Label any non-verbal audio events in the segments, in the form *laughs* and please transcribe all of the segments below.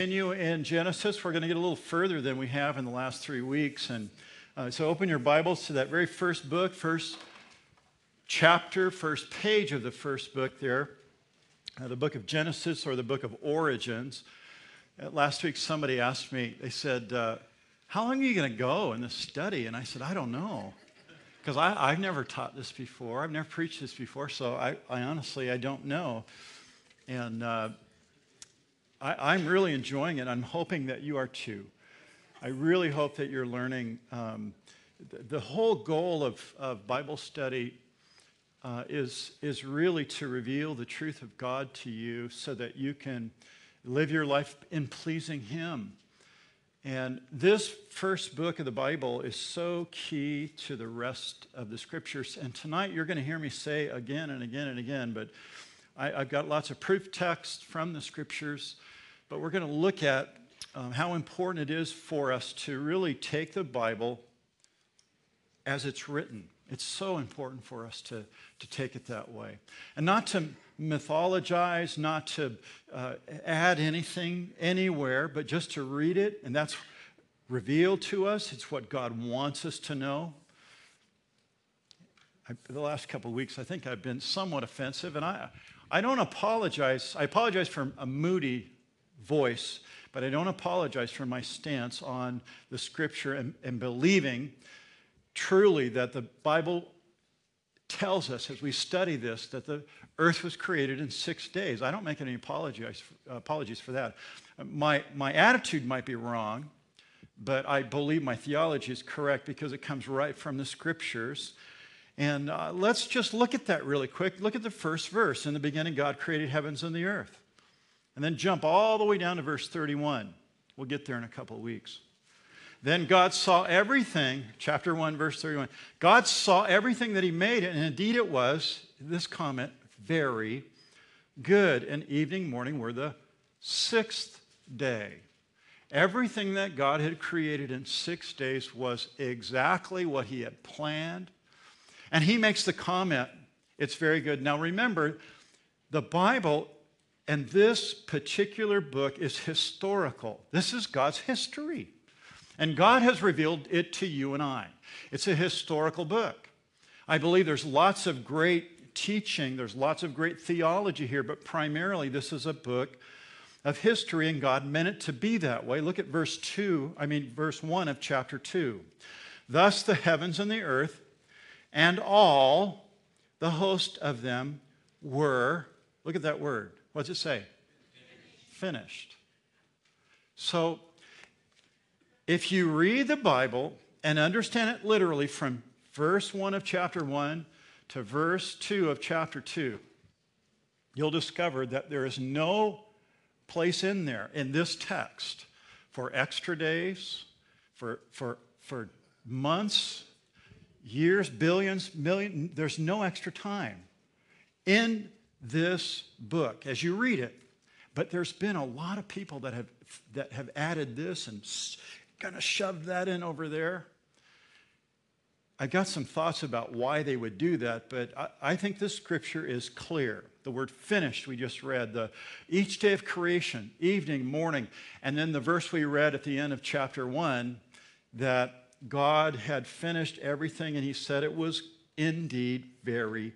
continue in Genesis. We're going to get a little further than we have in the last three weeks. And uh, so open your Bibles to that very first book, first chapter, first page of the first book there, uh, the book of Genesis or the book of Origins. Uh, last week, somebody asked me, they said, uh, How long are you going to go in this study? And I said, I don't know. Because I've never taught this before. I've never preached this before. So I, I honestly, I don't know. And uh, I, am really enjoying it. I'm hoping that you are too. I really hope that you're learning. Um, the, the, whole goal of, of Bible study uh, is, is really to reveal the truth of God to you so that you can live your life in pleasing Him. And this first book of the Bible is so key to the rest of the scriptures. And tonight you're going to hear me say again and again and again, but I, have got lots of proof texts from the scriptures. But we're going to look at um, how important it is for us to really take the Bible as it's written. It's so important for us to, to take it that way. And not to mythologize, not to uh, add anything anywhere, but just to read it. And that's revealed to us. It's what God wants us to know. I, the last couple of weeks, I think I've been somewhat offensive, and I, I don't apologize. I apologize for a moody voice, but I don't apologize for my stance on the scripture and, and believing truly that the Bible tells us as we study this that the earth was created in six days. I don't make any apologies, apologies for that. My, my attitude might be wrong, but I believe my theology is correct because it comes right from the scriptures. And uh, let's just look at that really quick. Look at the first verse. In the beginning, God created heavens and the earth. And then jump all the way down to verse 31. We'll get there in a couple of weeks. Then God saw everything, chapter 1, verse 31. God saw everything that He made, and indeed it was, this comment, very good. And evening, morning were the sixth day. Everything that God had created in six days was exactly what He had planned. And He makes the comment, it's very good. Now remember, the Bible and this particular book is historical. This is God's history. And God has revealed it to you and I. It's a historical book. I believe there's lots of great teaching, there's lots of great theology here, but primarily this is a book of history, and God meant it to be that way. Look at verse 2, I mean, verse 1 of chapter 2. Thus the heavens and the earth and all the host of them were, look at that word, What's it say? Finished. So, if you read the Bible and understand it literally from verse 1 of chapter 1 to verse 2 of chapter 2, you'll discover that there is no place in there in this text for extra days, for, for, for months, years, billions, millions. There's no extra time. In this book as you read it. But there's been a lot of people that have, that have added this and kind of shoved that in over there. I got some thoughts about why they would do that, but I, I, think this scripture is clear. The word finished, we just read, the each day of creation, evening, morning, and then the verse we read at the end of chapter one that God had finished everything and he said it was indeed very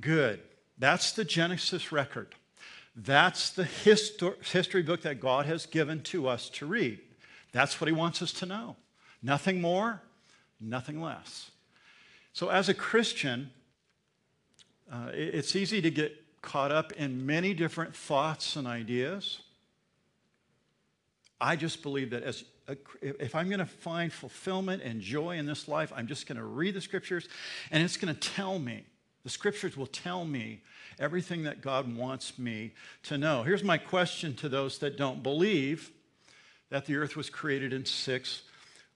good. That's the Genesis record. That's the histor- history book that God has given to us to read. That's what He wants us to know. Nothing more, nothing less. So, as a Christian, uh, it's easy to get caught up in many different thoughts and ideas. I just believe that as if I'm going to find fulfillment and joy in this life, I'm just going to read the scriptures and it's going to tell me the scriptures will tell me everything that God wants me to know. Here's my question to those that don't believe that the earth was created in six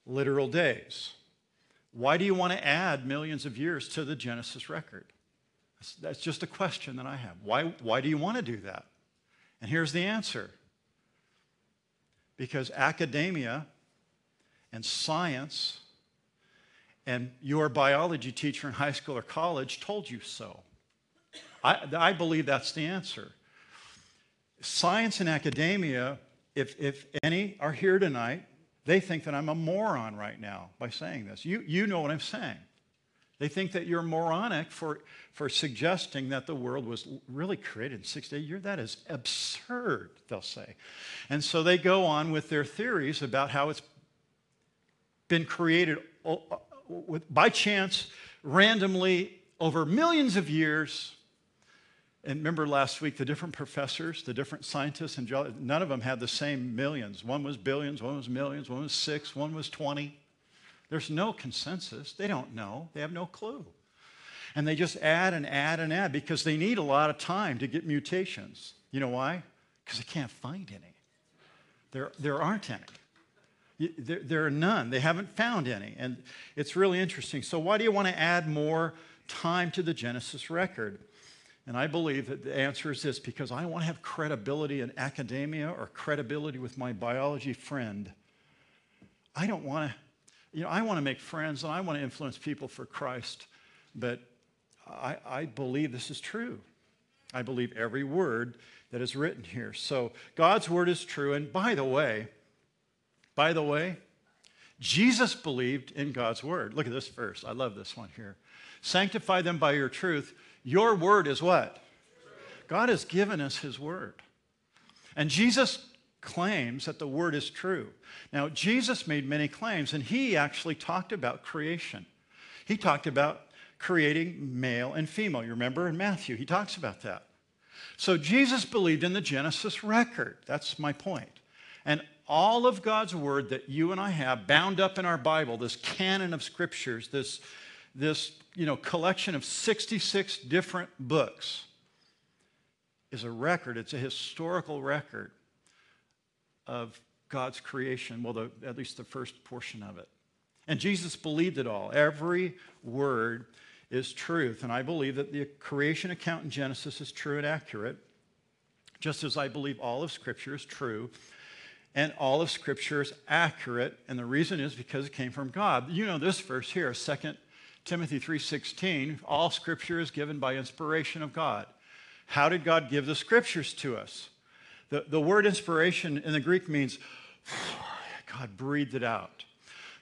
literal days. Why do you want to add millions of years to the Genesis record? That's just a question that I have. Why, why do you want to do that? And here's the answer because academia and science and your biology teacher in high school or college told you so. I, I believe that's the answer. Science and academia if, if any are here tonight, they think that I'm a moron right now by saying this. You, you know what I'm saying. They think that you're moronic for, for suggesting that the world was really created in six days. You're, that is absurd, they'll say. And so they go on with their theories about how it's been created uh, by chance, randomly, over millions of years. And remember last week, the different professors, the different scientists, and none of them had the same millions. One was billions, one was millions, one was six, one was 20. There's no consensus. They don't know, they have no clue. And they just add and add and add because they need a lot of time to get mutations. You know why? Because they can't find any. There, there aren't any. There, there are none. They haven't found any. And it's really interesting. So, why do you want to add more time to the Genesis record? And I believe that the answer is this because I want to have credibility in academia or credibility with my biology friend. I don't want to you know, I want to make friends and I want to influence people for Christ, but I, I believe this is true. I believe every word that is written here. So God's word is true. And by the way, by the way, Jesus believed in God's word. Look at this verse. I love this one here. Sanctify them by your truth. Your word is what? God has given us his word. And Jesus claims that the word is true. Now, Jesus made many claims, and he actually talked about creation. He talked about creating male and female. You remember in Matthew, he talks about that. So Jesus believed in the Genesis record. That's my point. And all of God's word that you and I have bound up in our Bible, this canon of scriptures, this, this you know, collection of 66 different books, is a record. It's a historical record of God's creation, well, the, at least the first portion of it. And Jesus believed it all. Every word is truth. And I believe that the creation account in Genesis is true and accurate, just as I believe all of Scripture is true and all of Scripture is accurate. And the reason is because it came from God. You know this verse here, 2 Timothy 3.16, all Scripture is given by inspiration of God. How did God give the Scriptures to us? The, the word inspiration in the Greek means *sighs* God breathed it out.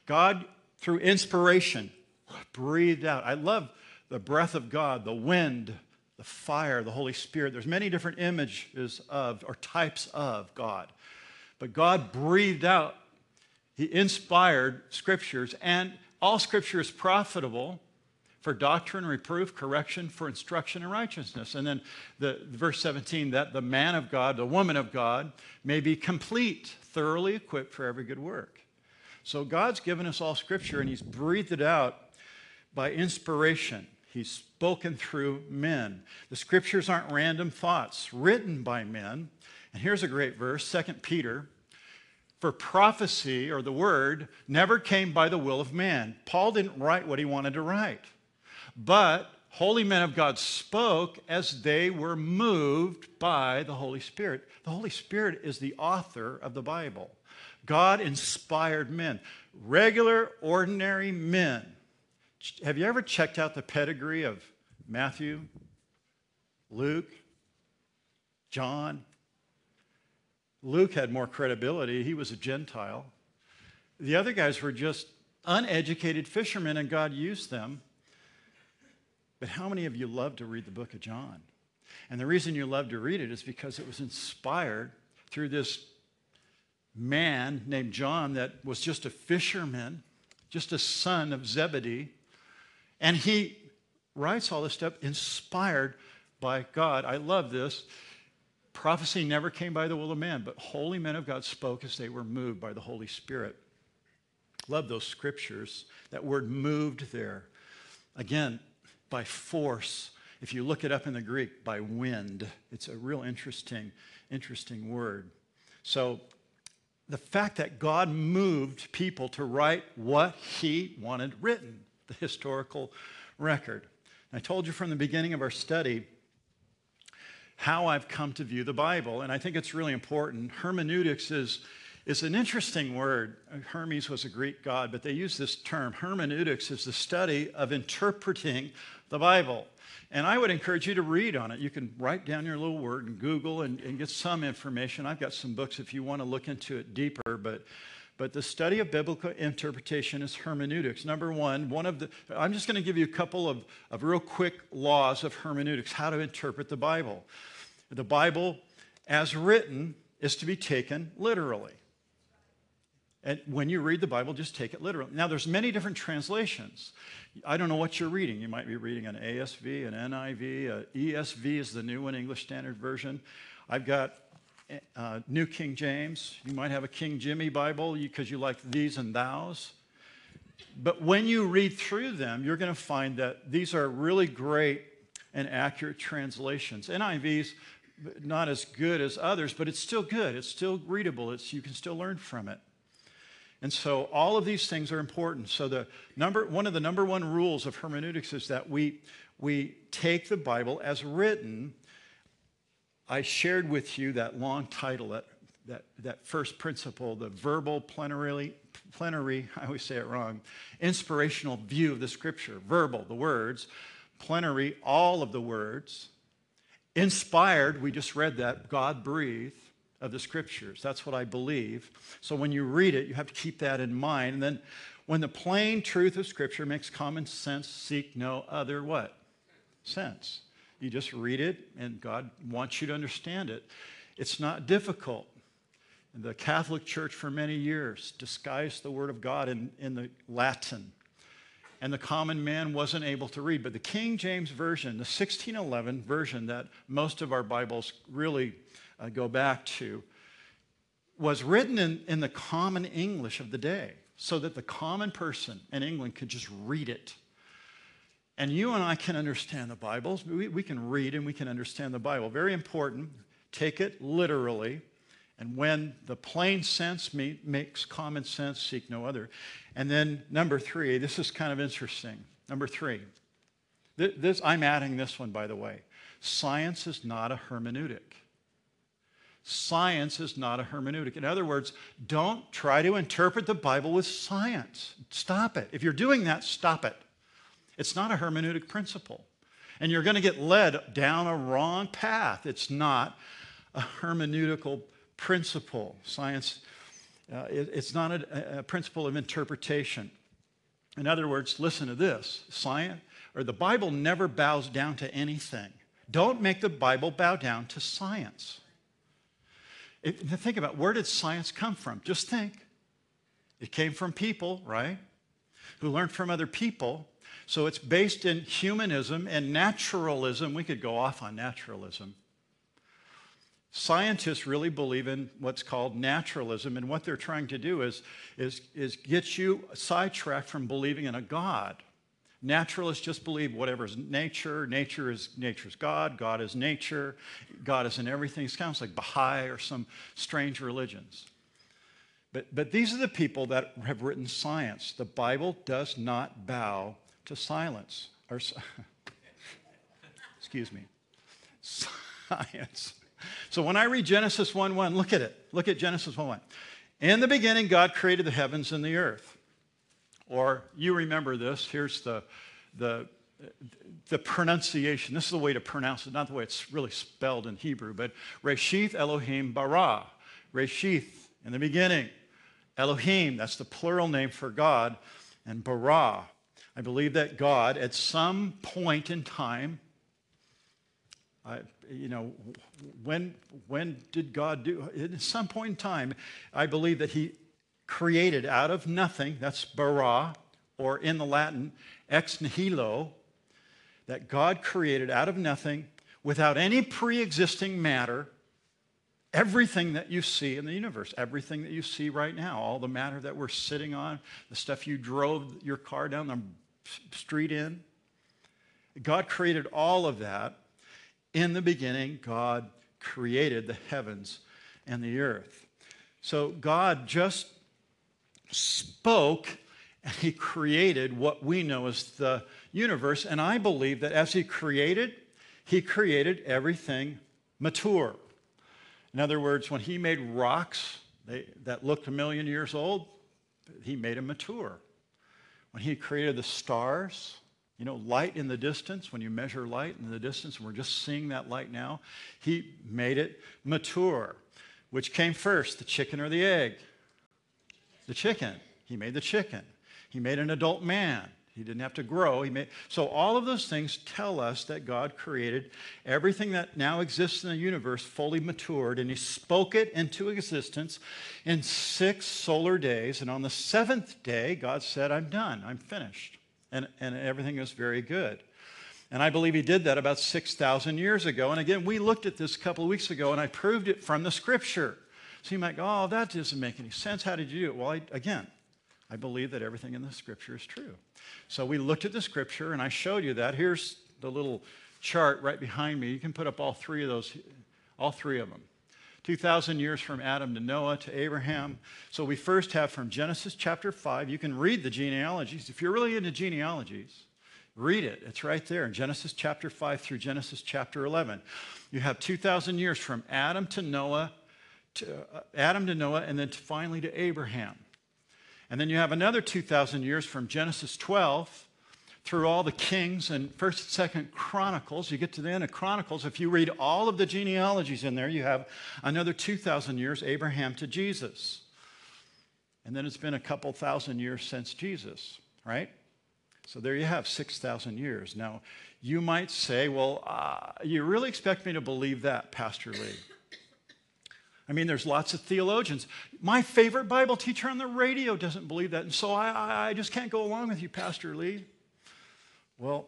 God, through inspiration, breathed out. I love the breath of God, the wind, the fire, the Holy Spirit. There's many different images of or types of God. But God breathed out, He inspired scriptures, and all scripture is profitable for doctrine, reproof, correction, for instruction in righteousness. And then the, verse 17, that the man of God, the woman of God, may be complete, thoroughly equipped for every good work. So God's given us all scripture and he's breathed it out by inspiration. He's spoken through men. The scriptures aren't random thoughts written by men. And here's a great verse, 2 Peter. For prophecy or the word never came by the will of man. Paul didn't write what he wanted to write. But holy men of God spoke as they were moved by the Holy Spirit. The Holy Spirit is the author of the Bible. God inspired men, regular, ordinary men. Have you ever checked out the pedigree of Matthew, Luke, John? Luke had more credibility. He was a Gentile. The other guys were just uneducated fishermen, and God used them but how many of you love to read the book of John? And the reason you love to read it is because it was inspired through this man named John that was just a fisherman, just a son of Zebedee. And he writes all this stuff inspired by God. I love this. Prophecy never came by the will of man, but holy men of God spoke as they were moved by the Holy Spirit. Love those scriptures. That word moved there. Again, by force. If you look it up in the Greek, by wind. It's a real interesting, interesting word. So the fact that God moved people to write what he wanted written, the historical record. I told you from the beginning of our study how I've come to view the Bible, and I think it's really important. Hermeneutics is, is an interesting word. Hermes was a Greek god, but they use this term. Hermeneutics is the study of interpreting the Bible. And I would encourage you to read on it. You can write down your little word and Google and, and get some information. I've got some books if you want to look into it deeper, but but the study of biblical interpretation is hermeneutics. Number one, one of the, I'm just going to give you a couple of, of real quick laws of hermeneutics, how to interpret the Bible. The Bible, as written, is to be taken literally. And when you read the Bible, just take it literally. Now, there's many different translations. I don't know what you're reading. You might be reading an ASV, an NIV, ESV is the new one, English Standard Version. I've got uh, New King James. You might have a King Jimmy Bible because you like these and thous. But when you read through them, you're going to find that these are really great and accurate translations. NIV's not as good as others, but it's still good. It's still readable. It's, you can still learn from it. And so all of these things are important. So the number, one of the number one rules of hermeneutics is that we, we take the Bible as written I shared with you that long title, that, that, that first principle, the verbal plenary, plenary, *laughs* I always say it wrong, inspirational view of the scripture. Verbal, the words, plenary, all of the words. Inspired, we just read that, God breathed of the scriptures. That's what I believe. So when you read it, you have to keep that in mind. And then when the plain truth of scripture makes common sense, seek no other what? Sense. You just read it, and God wants you to understand it. It's not difficult. The Catholic Church, for many years, disguised the Word of God in, in the Latin. And the common man wasn't able to read. But the King James Version, the 1611 version that most of our Bibles really uh, go back to, was written in, in the common English of the day so that the common person in England could just read it and you and I can understand the Bibles. We, we can read and we can understand the Bible. Very important. Take it literally. And when the plain sense makes common sense, seek no other. And then number three, this is kind of interesting. Number three, this, this, I'm adding this one, by the way. Science is not a hermeneutic. Science is not a hermeneutic. In other words, don't try to interpret the Bible with science. Stop it. If you're doing that, stop it. It's not a hermeneutic principle. And you're going to get led down a wrong path. It's not a hermeneutical principle. Science, uh, it, it's not a, a principle of interpretation. In other words, listen to this science, or the Bible never bows down to anything. Don't make the Bible bow down to science. If, think about where did science come from? Just think. It came from people, right? Who learned from other people so it's based in humanism and naturalism. We could go off on naturalism. Scientists really believe in what's called naturalism, and what they're trying to do is, is, is get you sidetracked from believing in a God. Naturalists just believe whatever is nature, nature is nature's God, God is nature, God is in everything. It sounds like Baha'i or some strange religions. But, but these are the people that have written science. The Bible does not bow to silence. Or, *laughs* excuse me, *laughs* science. So when I read Genesis 1 1, look at it. Look at Genesis 1 1. In the beginning, God created the heavens and the earth. Or you remember this. Here's the, the, the pronunciation. This is the way to pronounce it, not the way it's really spelled in Hebrew, but Reshith Elohim bara. Reshith, in the beginning. Elohim, that's the plural name for God. And bara, I believe that God, at some point in time, I, you know, when, when did God do? At some point in time, I believe that He created out of nothing, that's bara, or in the Latin, ex nihilo, that God created out of nothing without any pre existing matter everything that you see in the universe, everything that you see right now, all the matter that we're sitting on, the stuff you drove your car down the street in. God created all of that. In the beginning, God created the heavens and the earth. So God just spoke and he created what we know as the universe. And I believe that as he created, he created everything mature. In other words, when he made rocks they, that looked a million years old, he made them mature. When he created the stars, you know, light in the distance, when you measure light in the distance, and we're just seeing that light now, he made it mature. Which came first, the chicken or the egg? The chicken. He made the chicken. He made an adult man. He didn't have to grow. He made, so all of those things tell us that God created everything that now exists in the universe fully matured, and he spoke it into existence in six solar days. And on the seventh day, God said, I'm done. I'm finished. And, and everything was very good. And I believe he did that about 6,000 years ago. And again, we looked at this a couple of weeks ago, and I proved it from the scripture. So you might go, oh, that doesn't make any sense. How did you do it? Well, I, again, I believe that everything in the scripture is true. So we looked at the scripture and I showed you that. Here's the little chart right behind me. You can put up all three of those, all three of them. 2,000 years from Adam to Noah to Abraham. So we first have from Genesis chapter 5. You can read the genealogies. If you're really into genealogies, read it. It's right there in Genesis chapter 5 through Genesis chapter 11. You have 2,000 years from Adam to Noah, to uh, Adam to Noah, and then to finally to Abraham. And then you have another 2,000 years from Genesis 12 through all the kings and 1st and 2nd Chronicles. You get to the end of Chronicles. If you read all of the genealogies in there, you have another 2,000 years, Abraham to Jesus. And then it's been a couple thousand years since Jesus, right? So there you have 6,000 years. Now, you might say, well, uh, you really expect me to believe that, Pastor Lee? I mean, there's lots of theologians. My favorite Bible teacher on the radio doesn't believe that, and so I, I just can't go along with you, Pastor Lee. Well,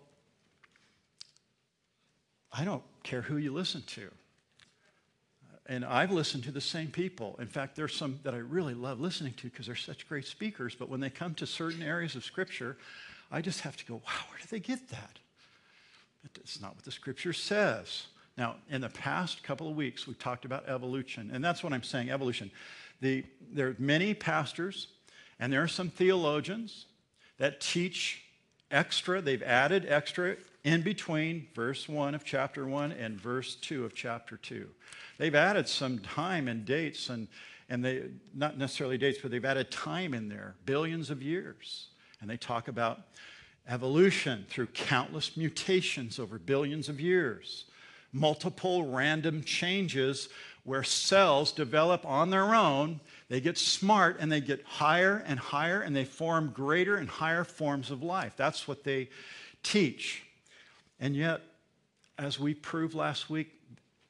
I don't care who you listen to. And I've listened to the same people. In fact, there's some that I really love listening to because they're such great speakers. But when they come to certain areas of Scripture, I just have to go, wow, where did they get that? It's not what the Scripture says. Now, in the past couple of weeks, we've talked about evolution, and that's what I'm saying evolution. The, there are many pastors, and there are some theologians that teach extra, they've added extra in between verse 1 of chapter 1 and verse 2 of chapter 2. They've added some time and dates, and, and they, not necessarily dates, but they've added time in there, billions of years. And they talk about evolution through countless mutations over billions of years multiple random changes where cells develop on their own. They get smart and they get higher and higher and they form greater and higher forms of life. That's what they teach. And yet, as we proved last week,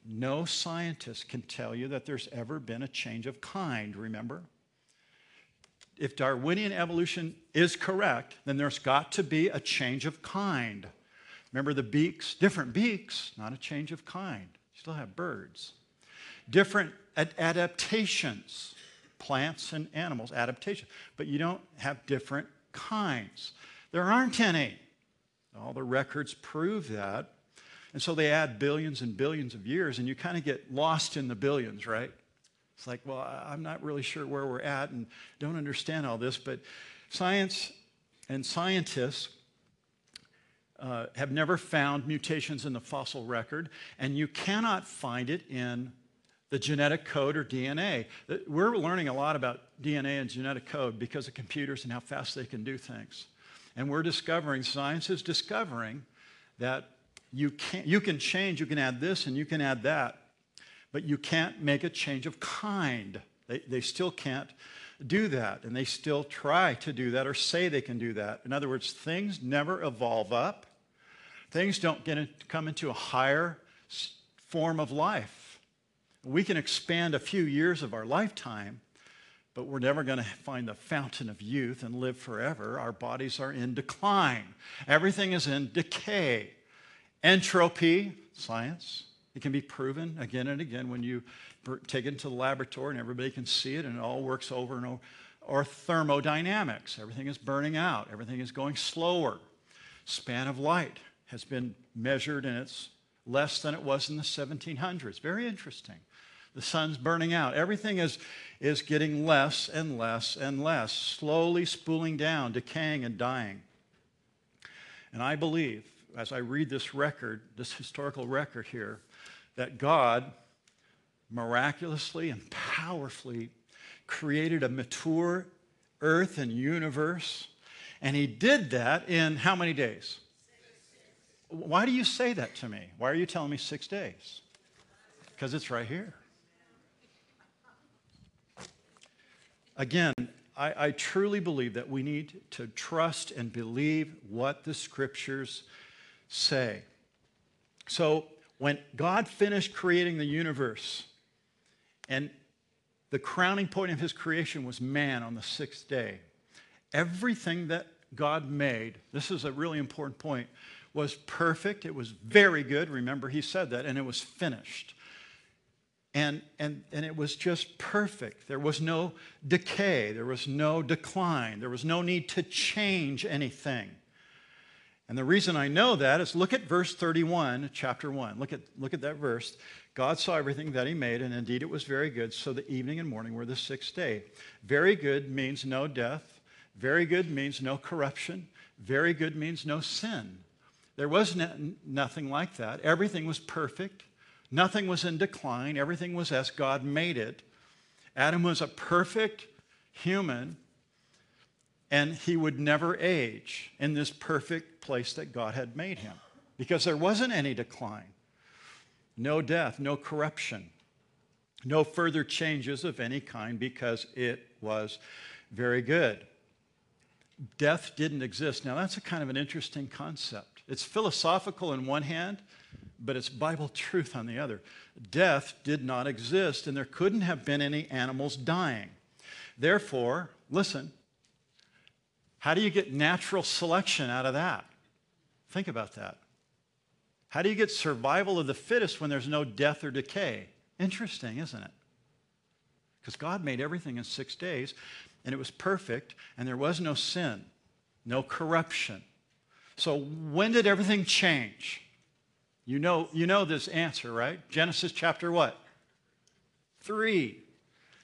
no scientist can tell you that there's ever been a change of kind, remember? If Darwinian evolution is correct, then there's got to be a change of kind. Remember the beaks? Different beaks, not a change of kind. You still have birds. Different ad- adaptations, plants and animals, adaptation. But you don't have different kinds. There aren't any. All the records prove that. And so they add billions and billions of years, and you kind of get lost in the billions, right? It's like, well, I'm not really sure where we're at and don't understand all this, but science and scientists uh, have never found mutations in the fossil record, and you cannot find it in the genetic code or DNA. Uh, we're learning a lot about DNA and genetic code because of computers and how fast they can do things. And we're discovering, science is discovering that you can, you can change, you can add this and you can add that, but you can't make a change of kind. They, they still can't do that, and they still try to do that or say they can do that. In other words, things never evolve up, things don't get in, come into a higher form of life. We can expand a few years of our lifetime, but we're never going to find the fountain of youth and live forever. Our bodies are in decline, everything is in decay. Entropy, science, it can be proven again and again when you take it to the laboratory and everybody can see it and it all works over and over. Or thermodynamics, everything is burning out, everything is going slower. Span of light has been measured and it's less than it was in the 1700s. Very interesting. The sun's burning out. Everything is, is getting less and less and less, slowly spooling down, decaying and dying. And I believe, as I read this record, this historical record here, that God miraculously and powerfully created a mature earth and universe. And he did that in how many days? Why do you say that to me? Why are you telling me six days? Because it's right here. Again, I, I, truly believe that we need to trust and believe what the scriptures say. So, when God finished creating the universe, and the crowning point of his creation was man on the sixth day, everything that God made, this is a really important point, was perfect. It was very good. Remember, he said that, and it was finished. And, and, and it was just perfect. There was no decay, there was no decline, there was no need to change anything. And the reason I know that is look at verse 31, chapter 1. Look at, look at that verse. God saw everything that he made, and indeed it was very good. So the evening and morning were the sixth day. Very good means no death. Very good means no corruption. Very good means no sin. There was nothing like that. Everything was perfect. Nothing was in decline. Everything was as God made it. Adam was a perfect human, and he would never age in this perfect place that God had made him because there wasn't any decline, no death, no corruption, no further changes of any kind because it was very good. Death didn't exist. Now, that's a kind of an interesting concept. It's philosophical in one hand, but it's Bible truth on the other. Death did not exist, and there couldn't have been any animals dying. Therefore, listen, how do you get natural selection out of that? Think about that. How do you get survival of the fittest when there's no death or decay? Interesting, isn't it? Because God made everything in six days, and it was perfect, and there was no sin, no corruption. So, when did everything change? You know, you know this answer, right? Genesis chapter what? 3.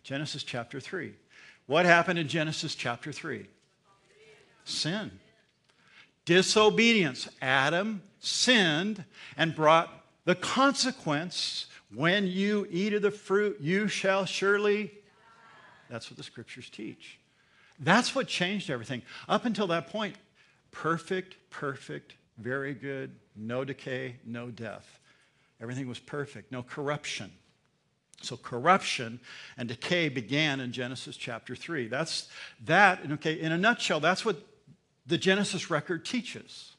Genesis chapter 3. What happened in Genesis chapter 3? Sin. Disobedience. Adam sinned and brought the consequence when you eat of the fruit, you shall surely. That's what the scriptures teach. That's what changed everything. Up until that point, perfect, perfect, very good, no decay, no death. Everything was perfect, no corruption. So corruption and decay began in Genesis chapter 3. That's that, okay, in a nutshell, that's what the Genesis record teaches.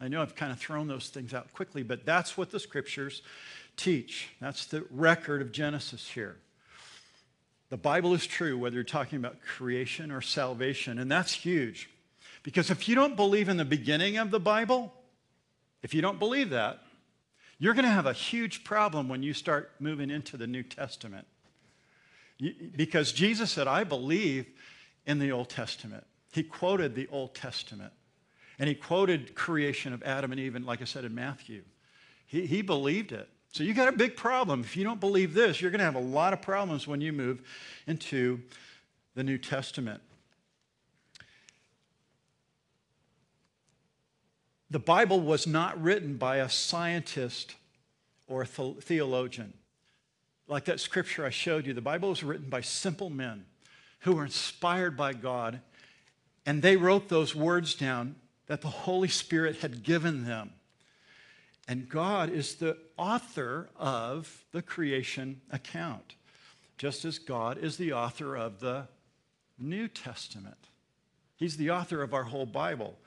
I know I've kind of thrown those things out quickly, but that's what the scriptures teach. That's the record of Genesis here. The Bible is true, whether you're talking about creation or salvation, and that's huge. Because if you don't believe in the beginning of the Bible, if you don't believe that, you're going to have a huge problem when you start moving into the New Testament. because Jesus said, I believe in the Old Testament. He quoted the Old Testament. And he quoted creation of Adam and Eve, and like I said in Matthew. He, he believed it. So you got a big problem. If you don't believe this, you're going to have a lot of problems when you move into the New Testament. The Bible was not written by a scientist or a theologian. Like that scripture I showed you, the Bible was written by simple men who were inspired by God, and they wrote those words down that the Holy Spirit had given them. And God is the author of the creation account, just as God is the author of the New Testament. He's the author of our whole Bible.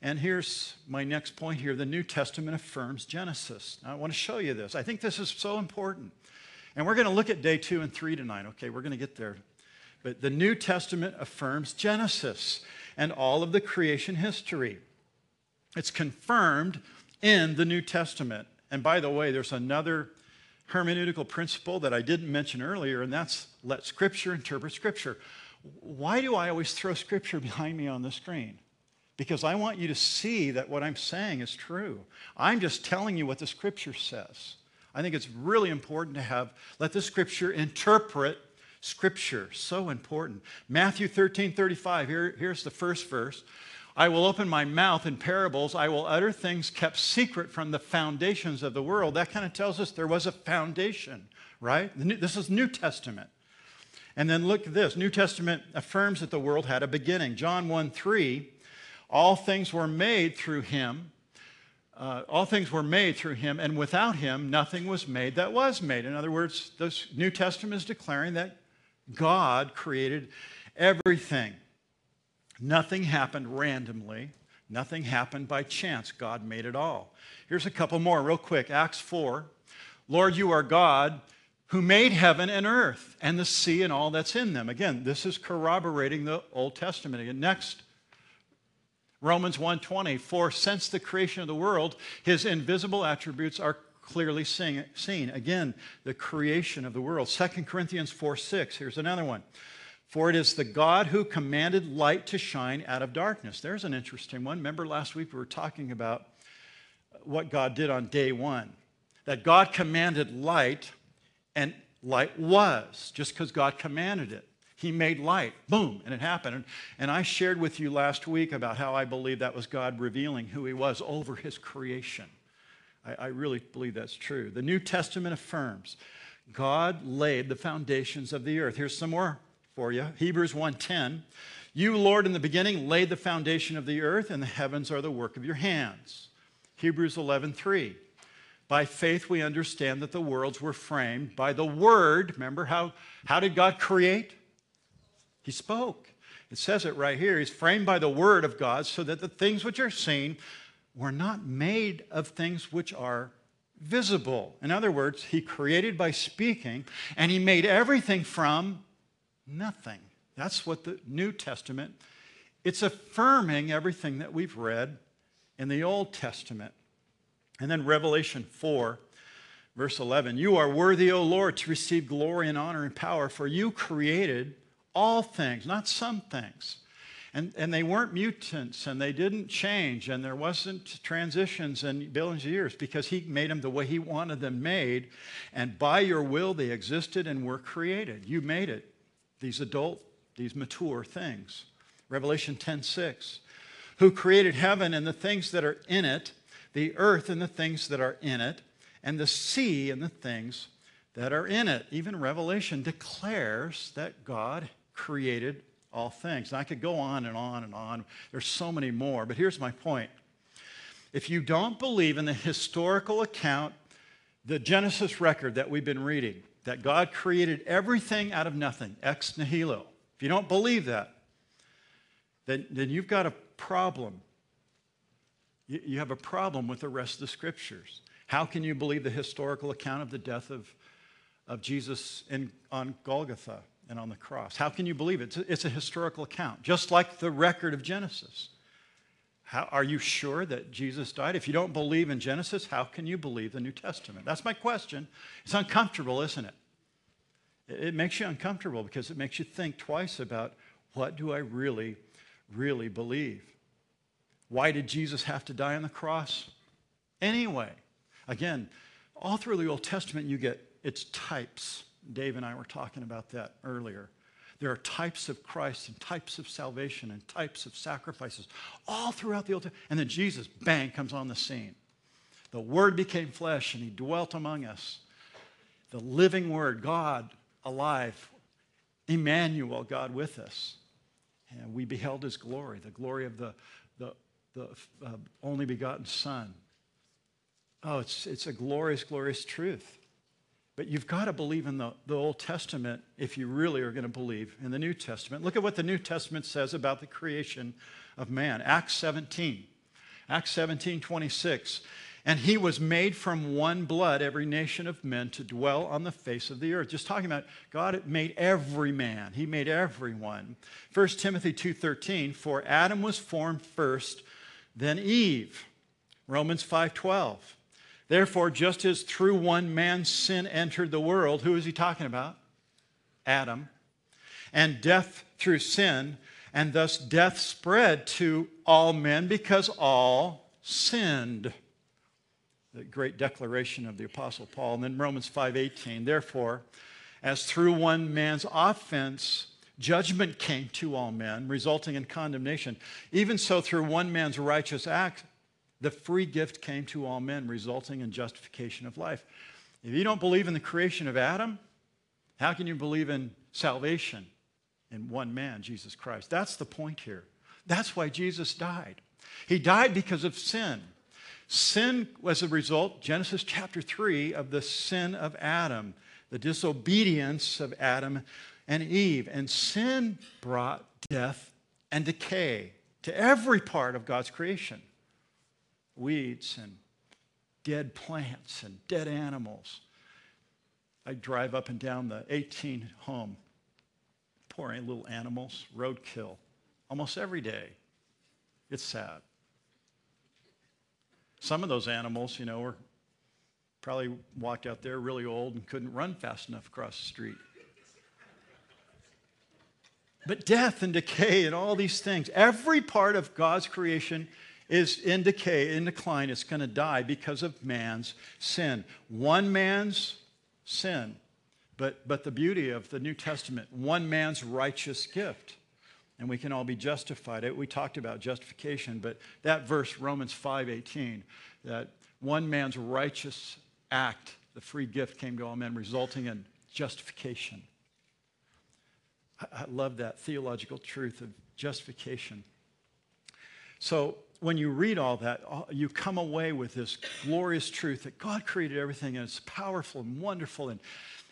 And here's my next point here the New Testament affirms Genesis. Now, I want to show you this. I think this is so important. And we're going to look at day two and three tonight, okay? We're going to get there. But the New Testament affirms Genesis and all of the creation history. It's confirmed in the New Testament. And by the way, there's another hermeneutical principle that I didn't mention earlier, and that's let Scripture interpret Scripture. Why do I always throw Scripture *laughs* behind me on the screen? Because I want you to see that what I'm saying is true. I'm just telling you what the scripture says. I think it's really important to have, let the scripture interpret scripture. So important. Matthew 13 35, here, here's the first verse. I will open my mouth in parables. I will utter things kept secret from the foundations of the world. That kind of tells us there was a foundation, right? This is New Testament. And then look at this New Testament affirms that the world had a beginning. John 1 3, all things were made through him. Uh, all things were made through him, and without him, nothing was made that was made. In other words, the New Testament is declaring that God created everything. Nothing happened randomly, nothing happened by chance. God made it all. Here's a couple more, real quick. Acts 4 Lord, you are God who made heaven and earth and the sea and all that's in them. Again, this is corroborating the Old Testament. Again, next, Romans 1:20, for since the creation of the world, his invisible attributes are clearly seen. Again, the creation of the world. 2 Corinthians 4 6. Here's another one. For it is the God who commanded light to shine out of darkness. There's an interesting one. Remember last week we were talking about what God did on day one. That God commanded light, and light was, just because God commanded it. He made light, boom, and it happened. And, I shared with you last week about how I believe that was God revealing who He was over His creation. I, I really believe that's true. The New Testament affirms God laid the foundations of the earth. Here's some more for you. Hebrews 1:10. You, Lord, in the beginning laid the foundation of the earth, and the heavens are the work of your hands. Hebrews 11:3. By faith we understand that the worlds were framed by the word. Remember how, how did God create? He spoke. It says it right here. He's framed by the word of God so that the things which are seen were not made of things which are visible. In other words, he created by speaking, and he made everything from nothing. That's what the New Testament, it's affirming everything that we've read in the Old Testament. And then Revelation 4, verse 11 You are worthy, O Lord, to receive glory and honor and power, for you created all things, not some things and, and they weren't mutants and they didn't change and there wasn't transitions and billions of years because he made them the way he wanted them made. And by your will, they existed and were created. You made it, these adult, these mature things. Revelation 10 6. Who created heaven and the things that are in it, the earth and the things that are in it, and the sea and the things that are in it. Even Revelation declares that God created all things. And I could go on and on and on. There's so many more, but here's my point. If you don't believe in the historical account, the Genesis record that we've been reading, that God created everything out of nothing, ex nihilo, if you don't believe that, then, then you've got a problem. You, you have a problem with the rest of the scriptures. How can you believe the historical account of the death of, of Jesus in, on Golgotha? And on the cross. How can you believe it? It's a, historical account, just like the record of Genesis. How, are you sure that Jesus died? If you don't believe in Genesis, how can you believe the New Testament? That's my question. It's uncomfortable, isn't it? It, makes you uncomfortable because it makes you think twice about what do I really, really believe? Why did Jesus have to die on the cross? Anyway, again, all through the Old Testament, you get its types. Dave and I were talking about that earlier. There are types of Christ and types of salvation and types of sacrifices all throughout the Old Testament. And then Jesus, bang, comes on the scene. The Word became flesh and He dwelt among us. The living Word, God alive, Emmanuel, God with us. And we beheld His glory, the glory of the, the, the uh, only begotten Son. Oh, it's, it's a glorious, glorious truth. But you've got to believe in the, the Old Testament if you really are going to believe in the New Testament. Look at what the New Testament says about the creation of man. Acts 17. Acts 17, 26. And he was made from one blood, every nation of men, to dwell on the face of the earth. Just talking about God made every man. He made everyone. 1 Timothy 2.13, for Adam was formed first, then Eve. Romans 5.12. Therefore, just as through one man sin entered the world, who is he talking about? Adam. And death through sin, and thus death spread to all men because all sinned. The great declaration of the apostle Paul. And then Romans 5:18. Therefore, as through one man's offense judgment came to all men, resulting in condemnation, even so through one man's righteous act the free gift came to all men, resulting in justification of life. If you don't believe in the creation of Adam, how can you believe in salvation in one man, Jesus Christ. That's the point here. That's why Jesus died. He died because of sin. Sin was a result, Genesis chapter 3, of the sin of Adam, the disobedience of Adam and Eve. And sin brought death and decay to every part of God's creation weeds and dead plants and dead animals. I drive up and down the 18 home, poor little animals, roadkill, almost every day. It's sad. Some of those animals, you know, were probably walked out there really old and couldn't run fast enough across the street. But death and decay and all these things, every part of God's creation is in decay, in decline. It's going to die because of man's sin. One man's sin. But, but the beauty of the New Testament, one man's righteous gift. And we can all be justified. We talked about justification, but that verse, Romans 5:18, that one man's righteous act, the free gift came to all men, resulting in justification. I love that theological truth of justification. So when you read all that, you come away with this glorious truth that God created everything and it's powerful and wonderful. And,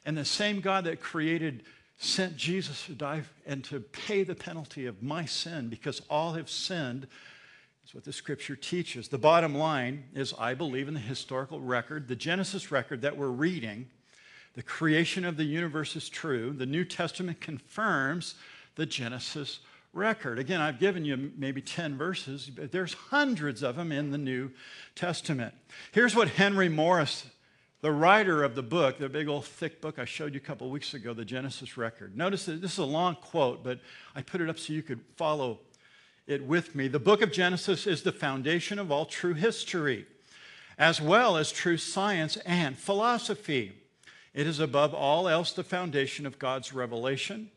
and the same God that created sent Jesus to die and to pay the penalty of my sin because all have sinned. Is what the scripture teaches. The bottom line is I believe in the historical record, the Genesis record that we're reading. The creation of the universe is true. The New Testament confirms the Genesis record. Again, I've given you maybe 10 verses, but there's hundreds of them in the New Testament. Here's what Henry Morris, the writer of the book, the big old thick book I showed you a couple weeks ago, the Genesis record. Notice that this is a long quote, but I put it up so you could follow it with me. The book of Genesis is the foundation of all true history, as well as true science and philosophy. It is above all else the foundation of God's revelation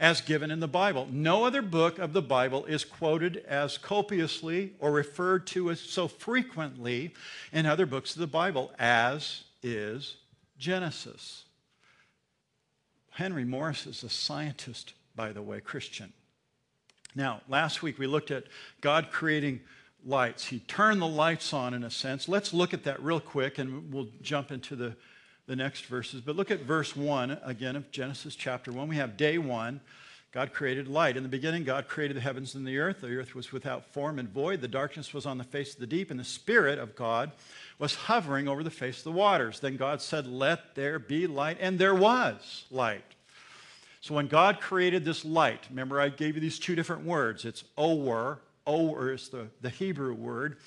as given in the Bible. No other book of the Bible is quoted as copiously or referred to as so frequently in other books of the Bible as is Genesis. Henry Morris is a scientist, by the way, Christian. Now, last week we looked at God creating lights. He turned the lights on in a sense. Let's look at that real quick and we'll jump into the the next verses. But look at verse 1 again of Genesis chapter 1. We have day 1. God created light. In the beginning, God created the heavens and the earth. The earth was without form and void. The darkness was on the face of the deep, and the Spirit of God was hovering over the face of the waters. Then God said, Let there be light, and there was light. So when God created this light, remember I gave you these two different words. It's ower, ower is the, the Hebrew word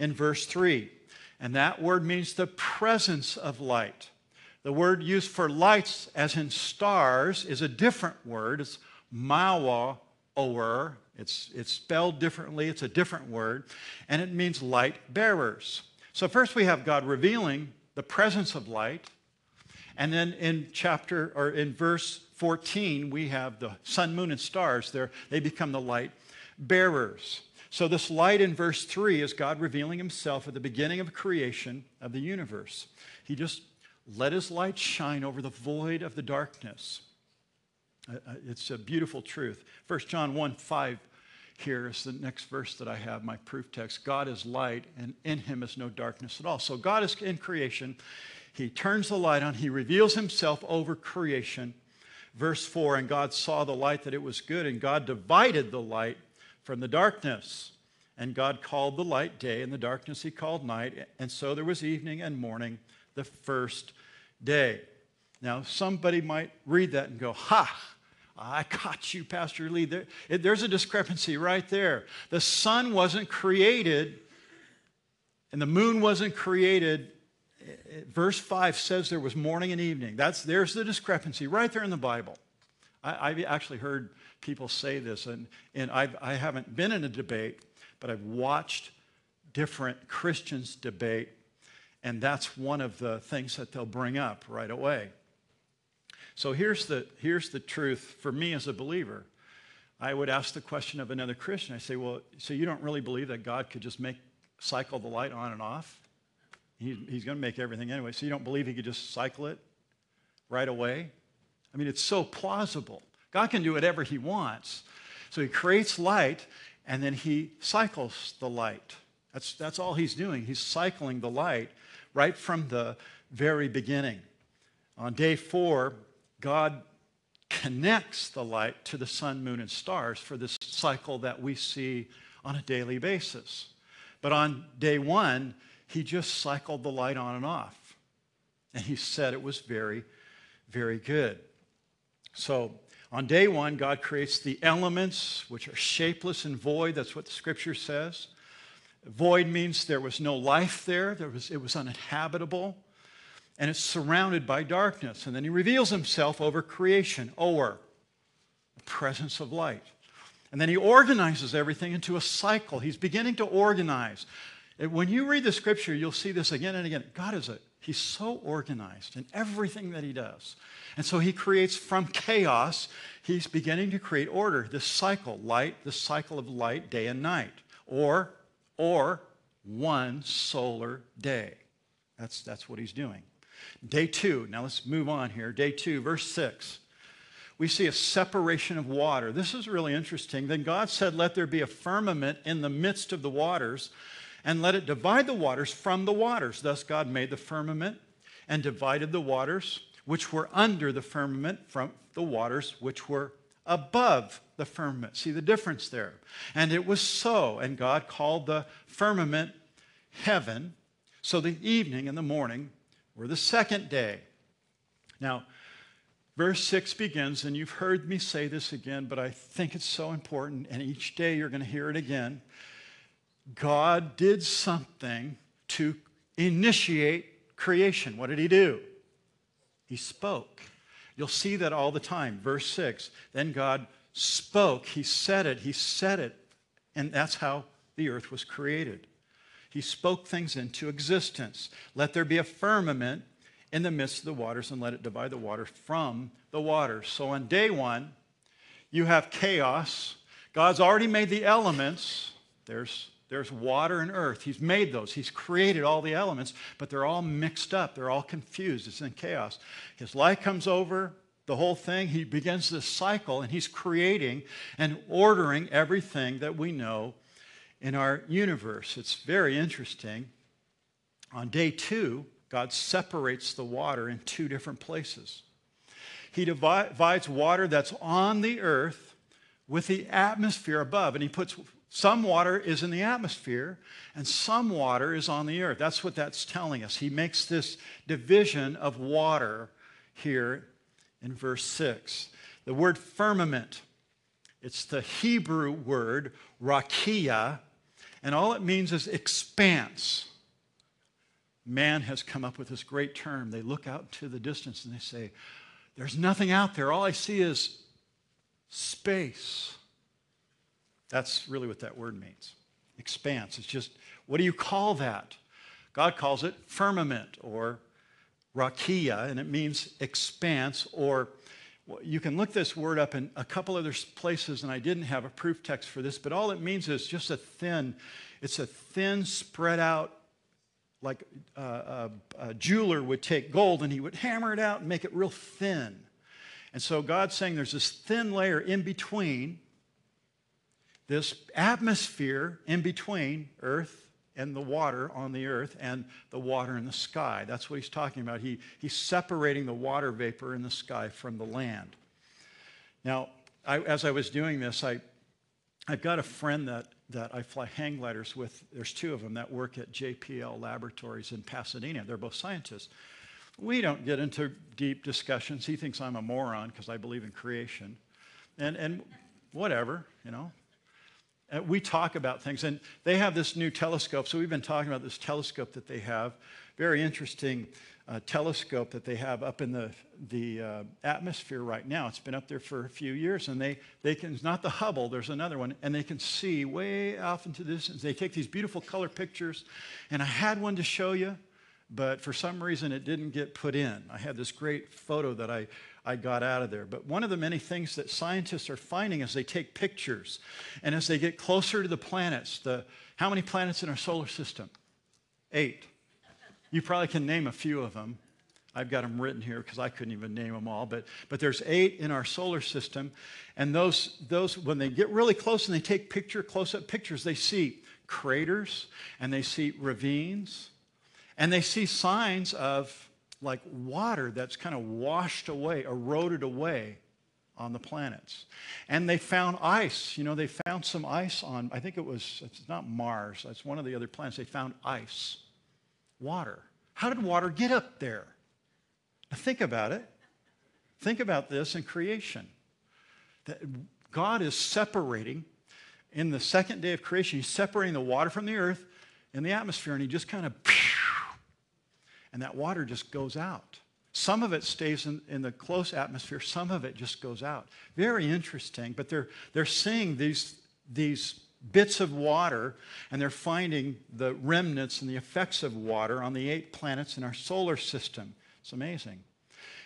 in verse 3. And that word means the presence of light. The word used for lights, as in stars, is a different word. It's mawa or. It's, it's spelled differently, it's a different word, and it means light bearers. So, first we have God revealing the presence of light, and then in chapter or in verse 14, we have the sun, moon, and stars. There, they become the light bearers. So, this light in verse 3 is God revealing himself at the beginning of creation of the universe. He just let his light shine over the void of the darkness. Uh, uh, it's a beautiful truth. 1 John 1 5 here is the next verse that I have, my proof text. God is light, and in him is no darkness at all. So God is in creation. He turns the light on, he reveals himself over creation. Verse 4 And God saw the light that it was good, and God divided the light from the darkness. And God called the light day, and the darkness he called night. And so there was evening and morning the first day. Now, somebody might read that and go, Ha, I caught you, Pastor Lee. There, there's a discrepancy right there. The sun wasn't created and the moon wasn't created. Verse 5 says there was morning and evening. That's, there's the discrepancy right there in the Bible. I, have actually heard people say this, and, and I've, I haven't been in a debate, but I've watched different Christians debate and that's one of the things that they'll bring up right away. So here's the, here's the truth for me as a believer. I would ask the question of another Christian. I say, well, so you don't really believe that God could just make cycle the light on and off? He, he's going to make everything anyway. So you don't believe he could just cycle it right away? I mean, it's so plausible. God can do whatever he wants. So he creates light and then he cycles the light. That's, that's all he's doing. He's cycling the light right from the very beginning. On day four, God connects the light to the sun, moon, and stars for this cycle that we see on a daily basis. But on day one, he just cycled the light on and off. And he said it was very, very good. So on day one, God creates the elements, which are shapeless and void. That's what the scripture says. Void means there was no life there, there was, it was uninhabitable, and it's surrounded by darkness. And then he reveals himself over creation, or the presence of light. And then he organizes everything into a cycle. He's beginning to organize. When you read the scripture, you'll see this again and again. God is a, he's so organized in everything that he does. And so he creates from chaos, he's beginning to create order, this cycle, light, the cycle of light, day and night, or, or one solar day. That's, that's what he's doing. Day two, now let's move on here. Day two, verse six. We see a separation of water. This is really interesting. Then God said, Let there be a firmament in the midst of the waters, and let it divide the waters from the waters. Thus, God made the firmament and divided the waters which were under the firmament from the waters which were above the firmament. See the difference there. And it was so. And God called the firmament heaven. So the evening and the morning were the second day. Now, verse 6 begins, and you've heard me say this again, but I think it's so important, and each day you're going to hear it again. God did something to initiate creation. What did he do? He spoke. You'll see that all the time. Verse 6 Then God spoke. He said it. He said it. And that's how the earth was created. He spoke things into existence. Let there be a firmament in the midst of the waters and let it divide the water from the water. So on day one, you have chaos. God's already made the elements. There's there's water and earth. He's made those. He's created all the elements, but they're all mixed up. They're all confused. It's in chaos. His light comes over the whole thing. He begins this cycle, and he's creating and ordering everything that we know in our universe. It's very interesting. On day two, God separates the water in two different places. He divides water that's on the earth with the atmosphere above, and he puts some water is in the atmosphere, and some water is on the earth. That's what that's telling us. He makes this division of water here in verse 6. The word firmament, it's the Hebrew word rakia, and all it means is expanse. Man has come up with this great term. They look out to the distance and they say, There's nothing out there. All I see is space. That's really what that word means. Expanse. It's just, what do you call that? God calls it firmament or rakia, and it means expanse, or you can look this word up in a couple other places, and I didn't have a proof text for this, but all it means is just a thin, it's a thin, spread out, like a, a, a jeweler would take gold and he would hammer it out and make it real thin. And so God's saying there's this thin layer in between this atmosphere in between earth and the water on the earth and the water in the sky. That's what he's talking about. He, he's separating the water vapor in the sky from the land. Now, I, as I was doing this, I, I've got a friend that, that I fly hang gliders with. There's two of them that work at JPL Laboratories in Pasadena. They're both scientists. We don't get into deep discussions. He thinks I'm a moron because I believe in creation. And, and whatever, you know, we talk about things, and they have this new telescope. So we've been talking about this telescope that they have. Very interesting uh, telescope that they have up in the, the uh, atmosphere right now. It's been up there for a few years, and they, they can, not the Hubble, there's another one, and they can see way off into the distance. They take these beautiful color pictures, and I had one to show you, but for some reason it didn't get put in. I had this great photo that I I got out of there. But one of the many things that scientists are finding as they take pictures and as they get closer to the planets, the, how many planets in our solar system? Eight. You probably can name a few of them. I've got them written here because I couldn't even name them all, but, but there's eight in our solar system. And those, those, when they get really close and they take picture, close-up pictures, they see craters and they see ravines and they see signs of like water that's kind of washed away, eroded away on the planets. And they found ice. You know, they found some ice on, I think it was, it's not Mars, it's one of the other planets. They found ice, water. How did water get up there? Now think about it. Think about this in creation. That God is separating in the second day of creation, he's separating the water from the earth in the atmosphere, and he just kind of, and that water just goes out. Some of it stays in, in the close atmosphere, some of it just goes out. Very interesting, but they're, they're seeing these, these bits of water and they're finding the remnants and the effects of water on the eight planets in our solar system. It's amazing.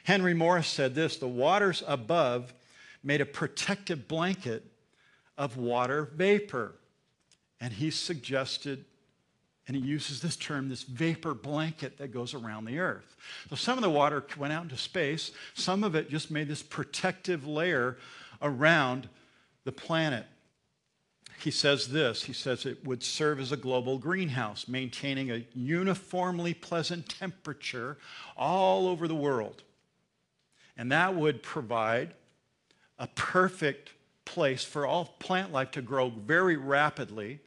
Henry Morris said this the waters above made a protective blanket of water vapor. And he suggested, and he uses this term, this vapor blanket that goes around the earth. So some of the water went out into space, some of it just made this protective layer around the planet. He says this he says it would serve as a global greenhouse, maintaining a uniformly pleasant temperature all over the world. And that would provide a perfect place for all plant life to grow very rapidly.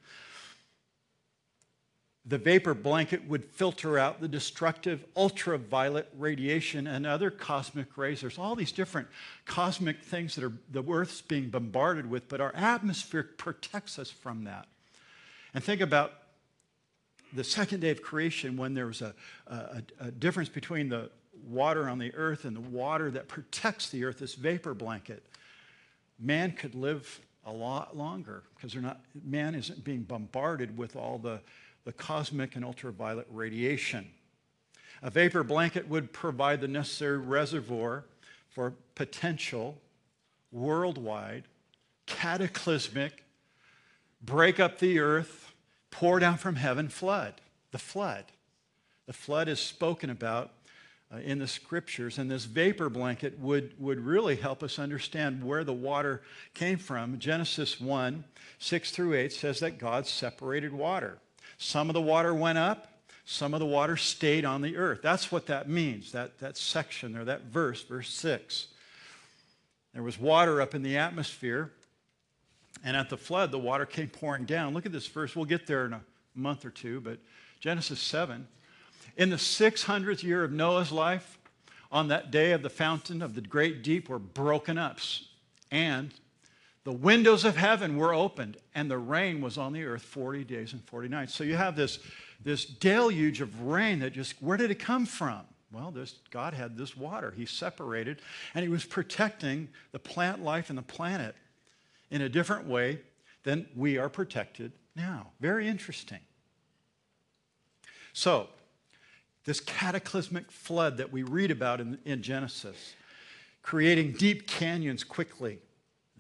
The vapor blanket would filter out the destructive ultraviolet radiation and other cosmic rays. There's all these different cosmic things that are the Earth's being bombarded with, but our atmosphere protects us from that. And think about the second day of creation when there was a, a, a difference between the water on the earth and the water that protects the earth, this vapor blanket man could live a lot longer because they're not, man isn't being bombarded with all the, the cosmic and ultraviolet radiation. A vapor blanket would provide the necessary reservoir for potential worldwide, cataclysmic, break up the earth, pour down from heaven flood. The flood. The flood is spoken about uh, in the scriptures. And this vapor blanket would, would really help us understand where the water came from. Genesis 1 6 through 8 says that God separated water. Some of the water went up, some of the water stayed on the earth. That's what that means, that, that section or that verse, verse 6. There was water up in the atmosphere, and at the flood, the water came pouring down. Look at this verse. We'll get there in a month or two, but Genesis 7 in the 600th year of Noah's life, on that day of the fountain of the great deep were broken up, and the windows of heaven were opened, and the rain was on the earth 40 days and 40 nights. So you have this, this deluge of rain that just, where did it come from? Well, this, God had this water. He separated, and He was protecting the plant life and the planet in a different way than we are protected now. Very interesting. So, this cataclysmic flood that we read about in, in Genesis, creating deep canyons quickly,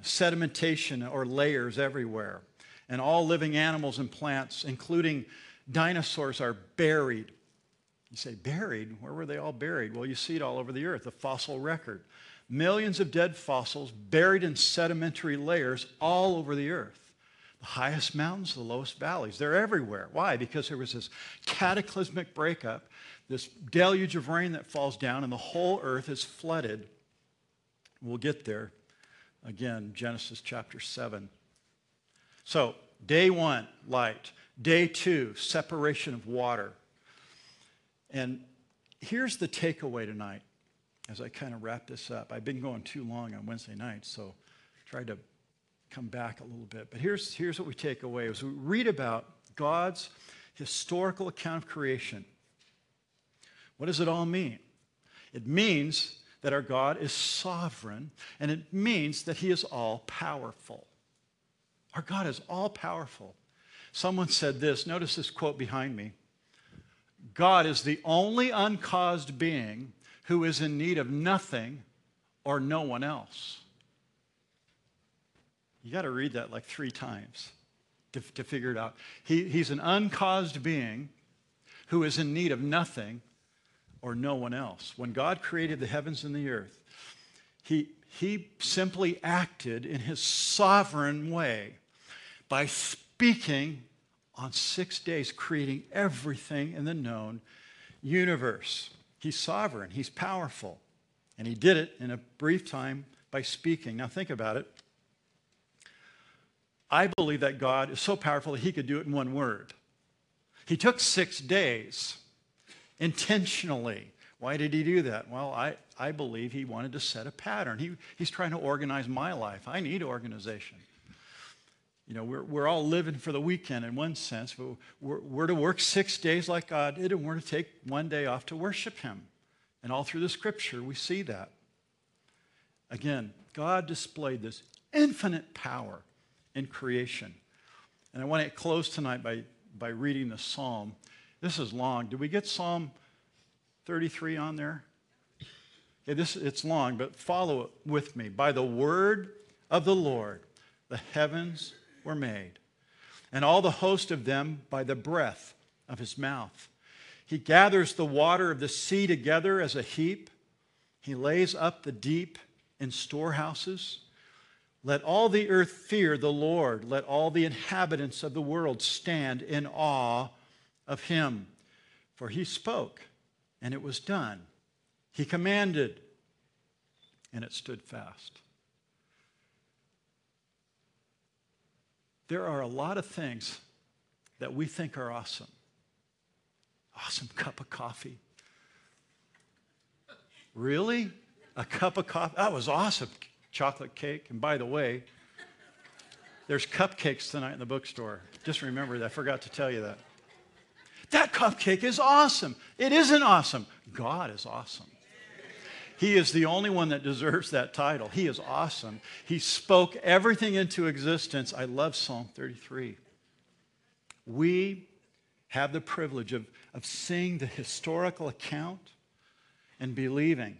sedimentation or layers everywhere, and all living animals and plants, including dinosaurs, are buried. You say, buried? Where were they all buried? Well, you see it all over the earth, the fossil record. Millions of dead fossils buried in sedimentary layers all over the earth. The highest mountains, the lowest valleys, they're everywhere. Why? Because there was this cataclysmic breakup this deluge of rain that falls down, and the whole earth is flooded. We'll get there again, Genesis chapter 7. So, day one, light. Day two, separation of water. And here's the takeaway tonight as I kind of wrap this up. I've been going too long on Wednesday nights, so I tried to come back a little bit. But here's, here's what we take away as we read about God's historical account of creation. What does it all mean? It means that our God is sovereign, and it means that He is all powerful. Our God is all powerful. Someone said this, notice this quote behind me God is the only uncaused being who is in need of nothing or no one else. You got to read that like three times to, to figure it out. He, he's an uncaused being who is in need of nothing or no one else. When God created the heavens and the earth, he, he simply acted in his sovereign way by speaking on six days, creating everything in the known universe. He's sovereign, he's powerful, and he did it in a brief time by speaking. Now, think about it. I believe that God is so powerful that he could do it in one word. He took six days intentionally. Why did he do that? Well, I, I believe he wanted to set a pattern. He, he's trying to organize my life. I need organization. You know, we're, we're all living for the weekend in one sense, but we're, we're to work six days like God did, and we're to take one day off to worship him. And all through the scripture, we see that. Again, God displayed this infinite power in creation. And I want to close tonight by, by reading the psalm. This is long. Did we get Psalm 33 on there? Okay, this, it's long, but follow it with me. By the word of the Lord, the heavens were made, and all the host of them by the breath of his mouth. He gathers the water of the sea together as a heap. He lays up the deep in storehouses. Let all the earth fear the Lord. Let all the inhabitants of the world stand in awe of him. For he spoke, and it was done. He commanded, and it stood fast. There are a lot of things that we think are awesome. Awesome *laughs* cup of coffee. Really? A cup of coffee? That was awesome chocolate cake. And by the way, there's cupcakes tonight in the bookstore. Just remember that. I forgot to tell you that. That cupcake is awesome. It isn't awesome. God is awesome. He is the only one that deserves that title. He is awesome. He spoke everything into existence. I love Psalm 33. We have the privilege of, of seeing the historical account and believing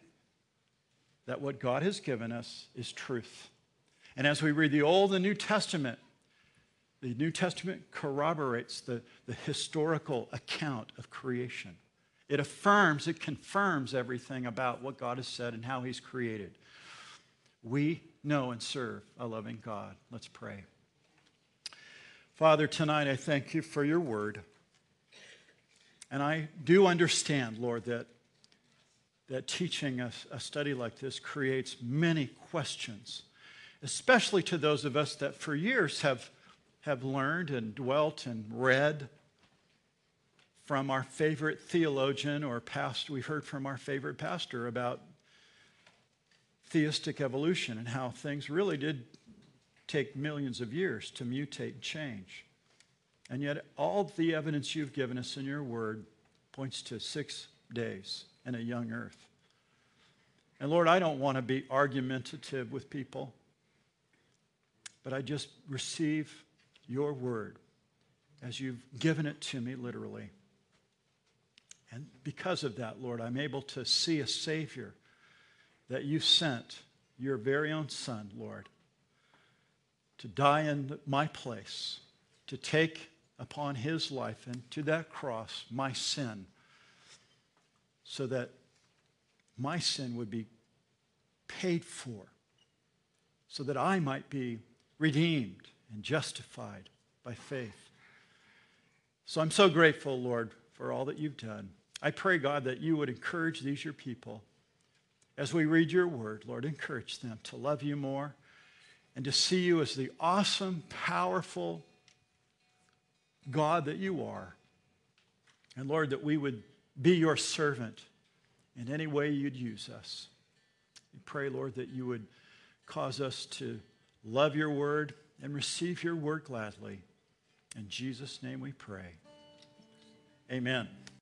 that what God has given us is truth. And as we read the Old and New Testament, the New Testament corroborates the, the historical account of creation. It affirms, it confirms everything about what God has said and how He's created. We know and serve a loving God. Let's pray. Father, tonight I thank you for your word. And I do understand, Lord, that that teaching a, a study like this creates many questions, especially to those of us that for years have, have learned and dwelt and read from our favorite theologian or pastor. We've heard from our favorite pastor about theistic evolution and how things really did take millions of years to mutate and change. And yet, all the evidence you've given us in your word points to six days and a young earth. And Lord, I don't want to be argumentative with people, but I just receive your word as you've given it to me literally. And because of that, Lord, I'm able to see a Savior that you sent, your very own Son, Lord, to die in my place, to take upon his life and to that cross my sin so that my sin would be paid for, so that I might be redeemed and justified by faith. So I'm so grateful, Lord, for all that you've done. I pray, God, that you would encourage these, your people, as we read your word, Lord, encourage them to love you more and to see you as the awesome, powerful God that you are. And Lord, that we would be your servant in any way you'd use us. We pray, Lord, that you would cause us to love your word and receive your word gladly. In Jesus' name we pray. Amen.